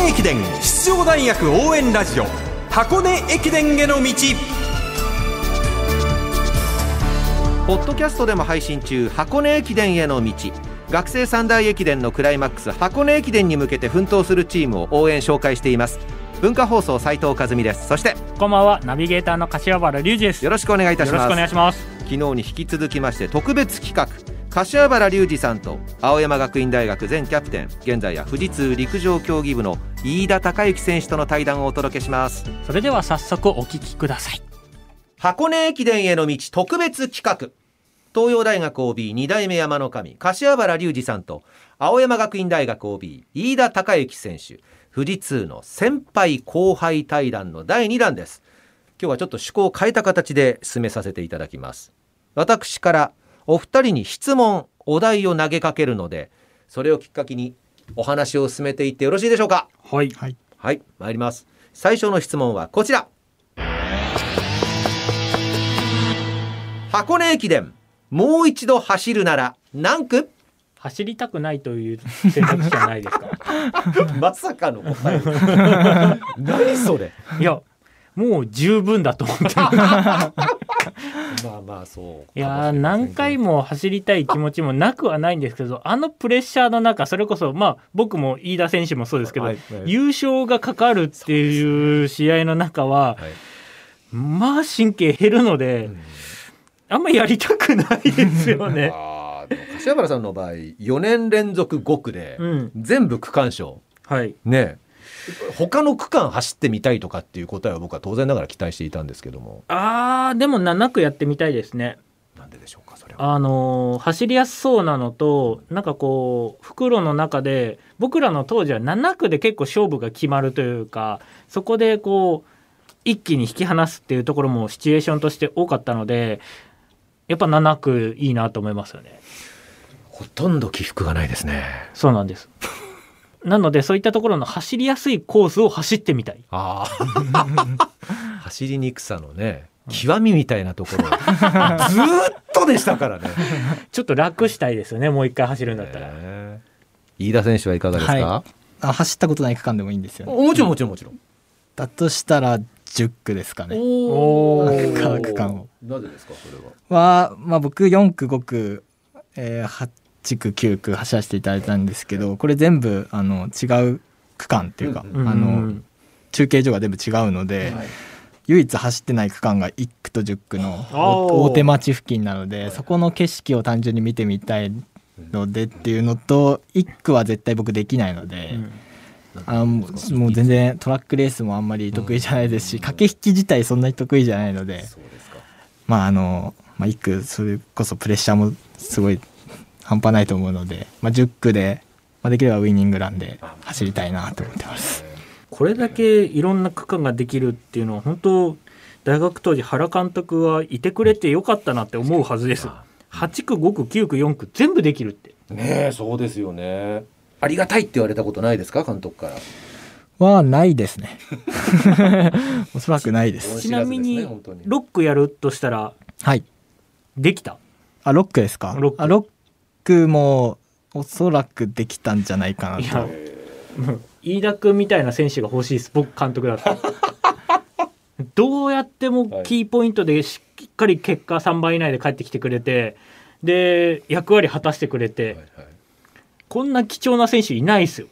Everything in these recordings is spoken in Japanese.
根駅伝出場大学応援ラジオ。箱根駅伝への道。ポッドキャストでも配信中箱根駅伝への道。学生三大駅伝のクライマックス箱根駅伝に向けて奮闘するチームを応援紹介しています。文化放送斉藤和美です。そしてこんばんはナビゲーターの柏原隆二です。よろしくお願いいたしよろしくお願いますします。昨日に引き続きまして特別企画柏原隆二さんと青山学院大学前キャプテン現在は富士通陸上競技部の飯田孝之選手との対談をお届けします。それでは早速お聞きください。箱根駅伝への道特別企画。東洋大学 OB2 代目山の神柏原隆二さんと青山学院大学 OB 飯田孝之選手。富士通の先輩後輩対談の第2弾です。今日はちょっと趣向を変えた形で進めさせていただきます。私からお二人に質問お題を投げかけるのでそれをきっかけにお話を進めていってよろしいでしょうか？はい。はい。はい。参ります。最初の質問はこちら。箱根駅伝もう一度走るなら何区？走りたくないという選択肢はないですか。まさかの答え。何それ？いやもう十分だと思って まあまあそういやー何回も走りたい気持ちもなくはないんですけどあのプレッシャーの中それこそまあ僕も飯田選手もそうですけど、はいはい。優勝がかかるっていう試合の中は、はい。まあ神経減るので、あんまやりたくないですよね。柏原さんの場合4年連続5区でうん、全部区間賞。はい。ね他の区間走ってみたいとかっていう答えは僕は当然ながら期待していたんですけどもあーでも7区やってみたいですね。なんででしょうかそれはあのー走りやすそうなのとなんかこう袋の中で僕らの当時は7区で結構勝負が決まるというかそこでこう一気に引き離すっていうところもシチュエーションとして多かったのでやっぱ7区いいなと思いますよね。ほとんど起伏がないですねそうなんです。なのでそういったところの走りやすいコースを走ってみたい。ああ 走りにくさのね極みみたいなところ。ずーっとでしたからね。ちょっと楽したいですよねもう一回走るんだったら。ね飯田選手はいかがですか、はあ走ったことない区間でもいいんですよね。もちろんもちろんもちろん。だとしたら10区ですかね。おー。なんか区間を。なぜですかそれは？は、まあ僕4区5区、えー8区9区走らせていただいたんですけど、これ全部あの違う区間っていうか、うん。あの中継所が全部違うので、唯一走ってない区間が1区と10区の大手町付近なので、そこの景色を単純に見てみたいのでっていうのと1区は絶対僕できないので。うん。あもうもう全然トラックレースもあんまり得意じゃないですし、駆け引き自体そんなに得意じゃないのでまああの、まあ、1区それこそプレッシャーもすごい半端ないと思うので、まあ、10区で、まあ、できればウイニングランで走りたいなと思ってます。これだけいろんな区間ができるっていうのは本当大学当時原監督はいてくれてよかったなって思うはずです。8区5区9区4区全部できるって。ねえそうですよね。ありがたいって言われたことないですか監督から。はないですね。おそらくないです。ちなみに本当に。6区やるとしたらはい。できた？あ、ロックですか？ロック。あ、ロックもおそらくできたんじゃないかないやと。もう飯田君みたいな選手が欲しいです。僕監督だったら。どうやってもキーポイントでしっかり結果3番以内で帰ってきてくれてで役割果たしてくれて、はいはいこんな貴重な選手いないですよ。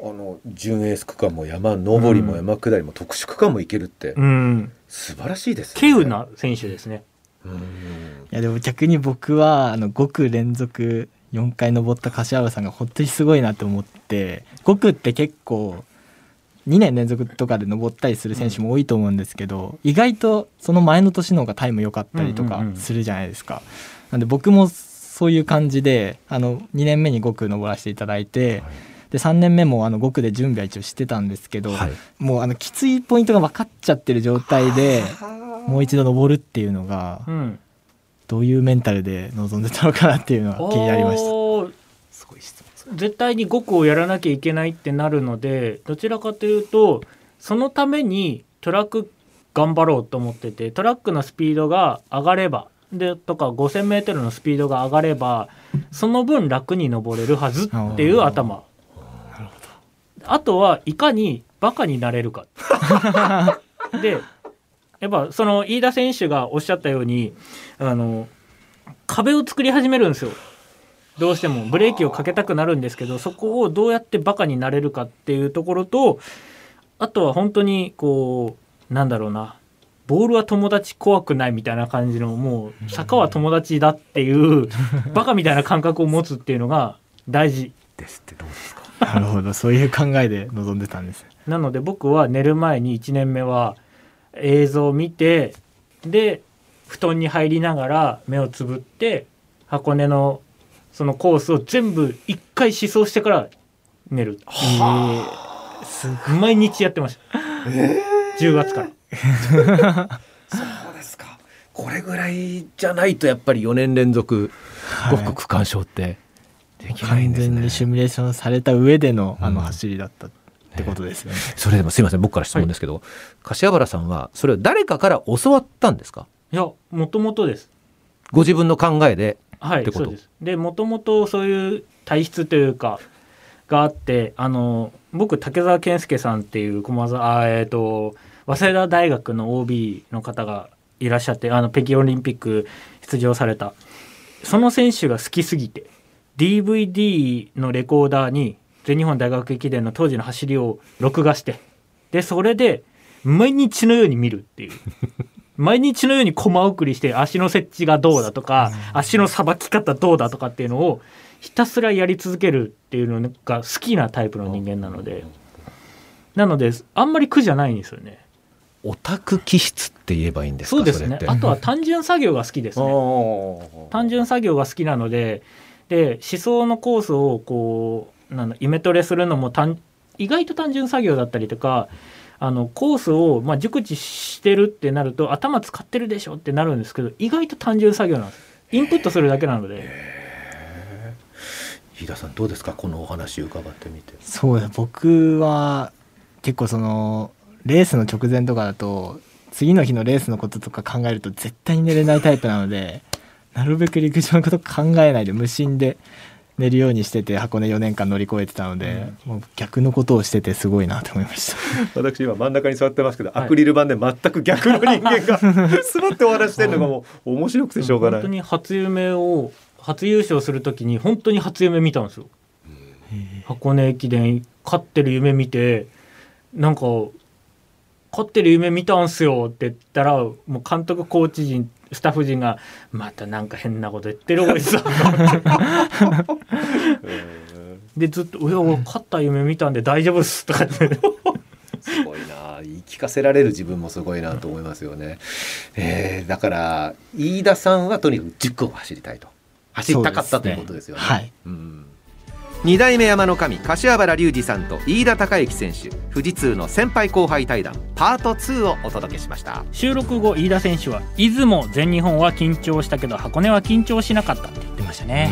あの準エース区間も山登りも山下りも特殊区間も行けるってうん。素晴らしいです稀有な選手ですね。うんいやでも逆に僕はあの5区連続4回登った柏原さんが本当にすごいなと思って5区って結構2年連続とかで登ったりする選手も多いと思うんですけど、意外とその前の年の方がタイム良かったりとかするじゃないですか。なんで僕もそういう感じであの2年目に5区登らせていただいて、で3年目もあの5区で準備は一応してたんですけど、はい。もうあのきついポイントが分かっちゃってる状態でもう一度登るっていうのがうんどういうメンタルで臨んでたのかなっていうのは気になりました。すごい質問。絶対に5区をやらなきゃいけないってなるのでどちらかというとそのためにトラック頑張ろうと思っててトラックのスピードが上がればでとか 5,000m のスピードが上がればその分楽に登れるはずっていう頭。あとはいかにバカになれるか。でやっぱその飯田選手がおっしゃったようにあの壁を作り始めるんですよ。どうしても。ブレーキをかけたくなるんですけどそこをどうやってバカになれるかっていうところとあとは本当にこうなんだろうな。ボールは友達怖くないみたいな感じのもう坂は友達だっていう バカみたいな感覚を持つっていうのが大事。ですってどうですか？なるほど。そういう考えで臨んでたんです。なので僕は寝る前に1年目は映像を見てで布団に入りながら目をつぶって箱根のそのコースを全部一回思想してから寝るす毎日やってました、10月から。そうですか。これぐらいじゃないとやっぱり4年連続はい。5区区間賞って。できないん完ですね、全にシミュレーションされた上でのあのうん。走りだったってことですよね。それでもすいません僕から質問ですけど、柏原さんはそれを誰かから教わったんですか？いやもともとです。ご自分の考えではいってこと？そうです。でもともとそういう体質というかがあってあの僕竹澤健介さんっていう駒沢あえっ、と早稲田大学の OB の方がいらっしゃってあの北京オリンピック出場された。その選手が好きすぎて DVD のレコーダーに全日本大学駅伝の当時の走りを録画してでそれで毎日のように見るっていう。毎日のようにコマ送りして足の設置がどうだとか足のさばき方どうだとかっていうのをひたすらやり続けるっていうのが好きなタイプの人間なので。なのであんまり苦じゃないんですよね。オタク気質って言えばいいんですかそうですね。あとは単純作業が好きですね。単純作業が好きなのでで思想のコースをこうなんだイメトレするのも単意外と単純作業だったりとかあのコースを、まあ、熟知してるってなると頭使ってるでしょってなるんですけど意外と単純作業なんです。インプットするだけなので。飯田さんどうですか？このお話伺ってみて。そうだ僕は結構そのレースの直前とかだと次の日のレースのこととか考えると絶対に寝れないタイプなのでなるべく陸上のこと考えないで無心で寝るようにしてて箱根4年間乗り越えてたので、もう逆のことをしててすごいなと思いました。私今真ん中に座ってますけど、はい。アクリル板で全く逆の人間が 座ってお話してるのがもう面白くてしょうがない。本当に初夢を初優勝するときに本当に初夢見たんですよ。箱根駅伝勝ってる夢見てなんか勝ってる夢見たんすよって言ったらもう監督コーチ陣スタッフ陣がまたなんか変なこと言ってるおじさんでずっと「いや俺勝った夢見たんで大丈夫っす」とかって。すごいな言い聞かせられる自分もすごいなと思いますよね、えーだから飯田さんはとにかく10区を走りたいと。走りたかったということですよね。はい。うん二代目山の神柏原隆二さんと飯田孝之選手富士通の先輩後輩対談パート2をお届けしました。収録後飯田選手は出雲全日本は緊張したけど箱根は緊張しなかったって言ってましたね、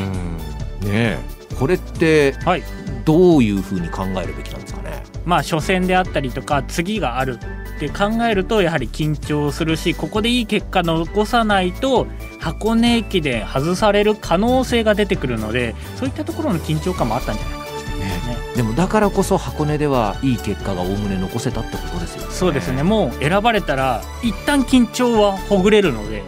ねえ。これってはい。どういうふうに考えるべきなんですかね？まあ初戦であったりとか次があるって考えるとやはり緊張するしここでいい結果残さないと箱根駅伝外される可能性が出てくるのでそういったところの緊張感もあったんじゃないかな。ね。でもだからこそ箱根ではいい結果がおおむね残せたってことですよね。そうですね。もう選ばれたら一旦緊張はほぐれるので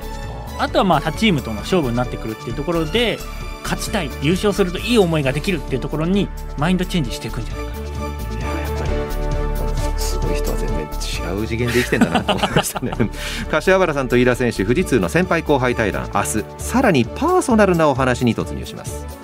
あとはまあ他チームとの勝負になってくるっていうところで勝ちたい優勝するといい思いができるっていうところにマインドチェンジしていくんじゃないかな。る人は全然違う次元で生きてんだなと思いましたね柏原さんと飯田選手富士通の先輩後輩対談明日さらにパーソナルなお話に突入します。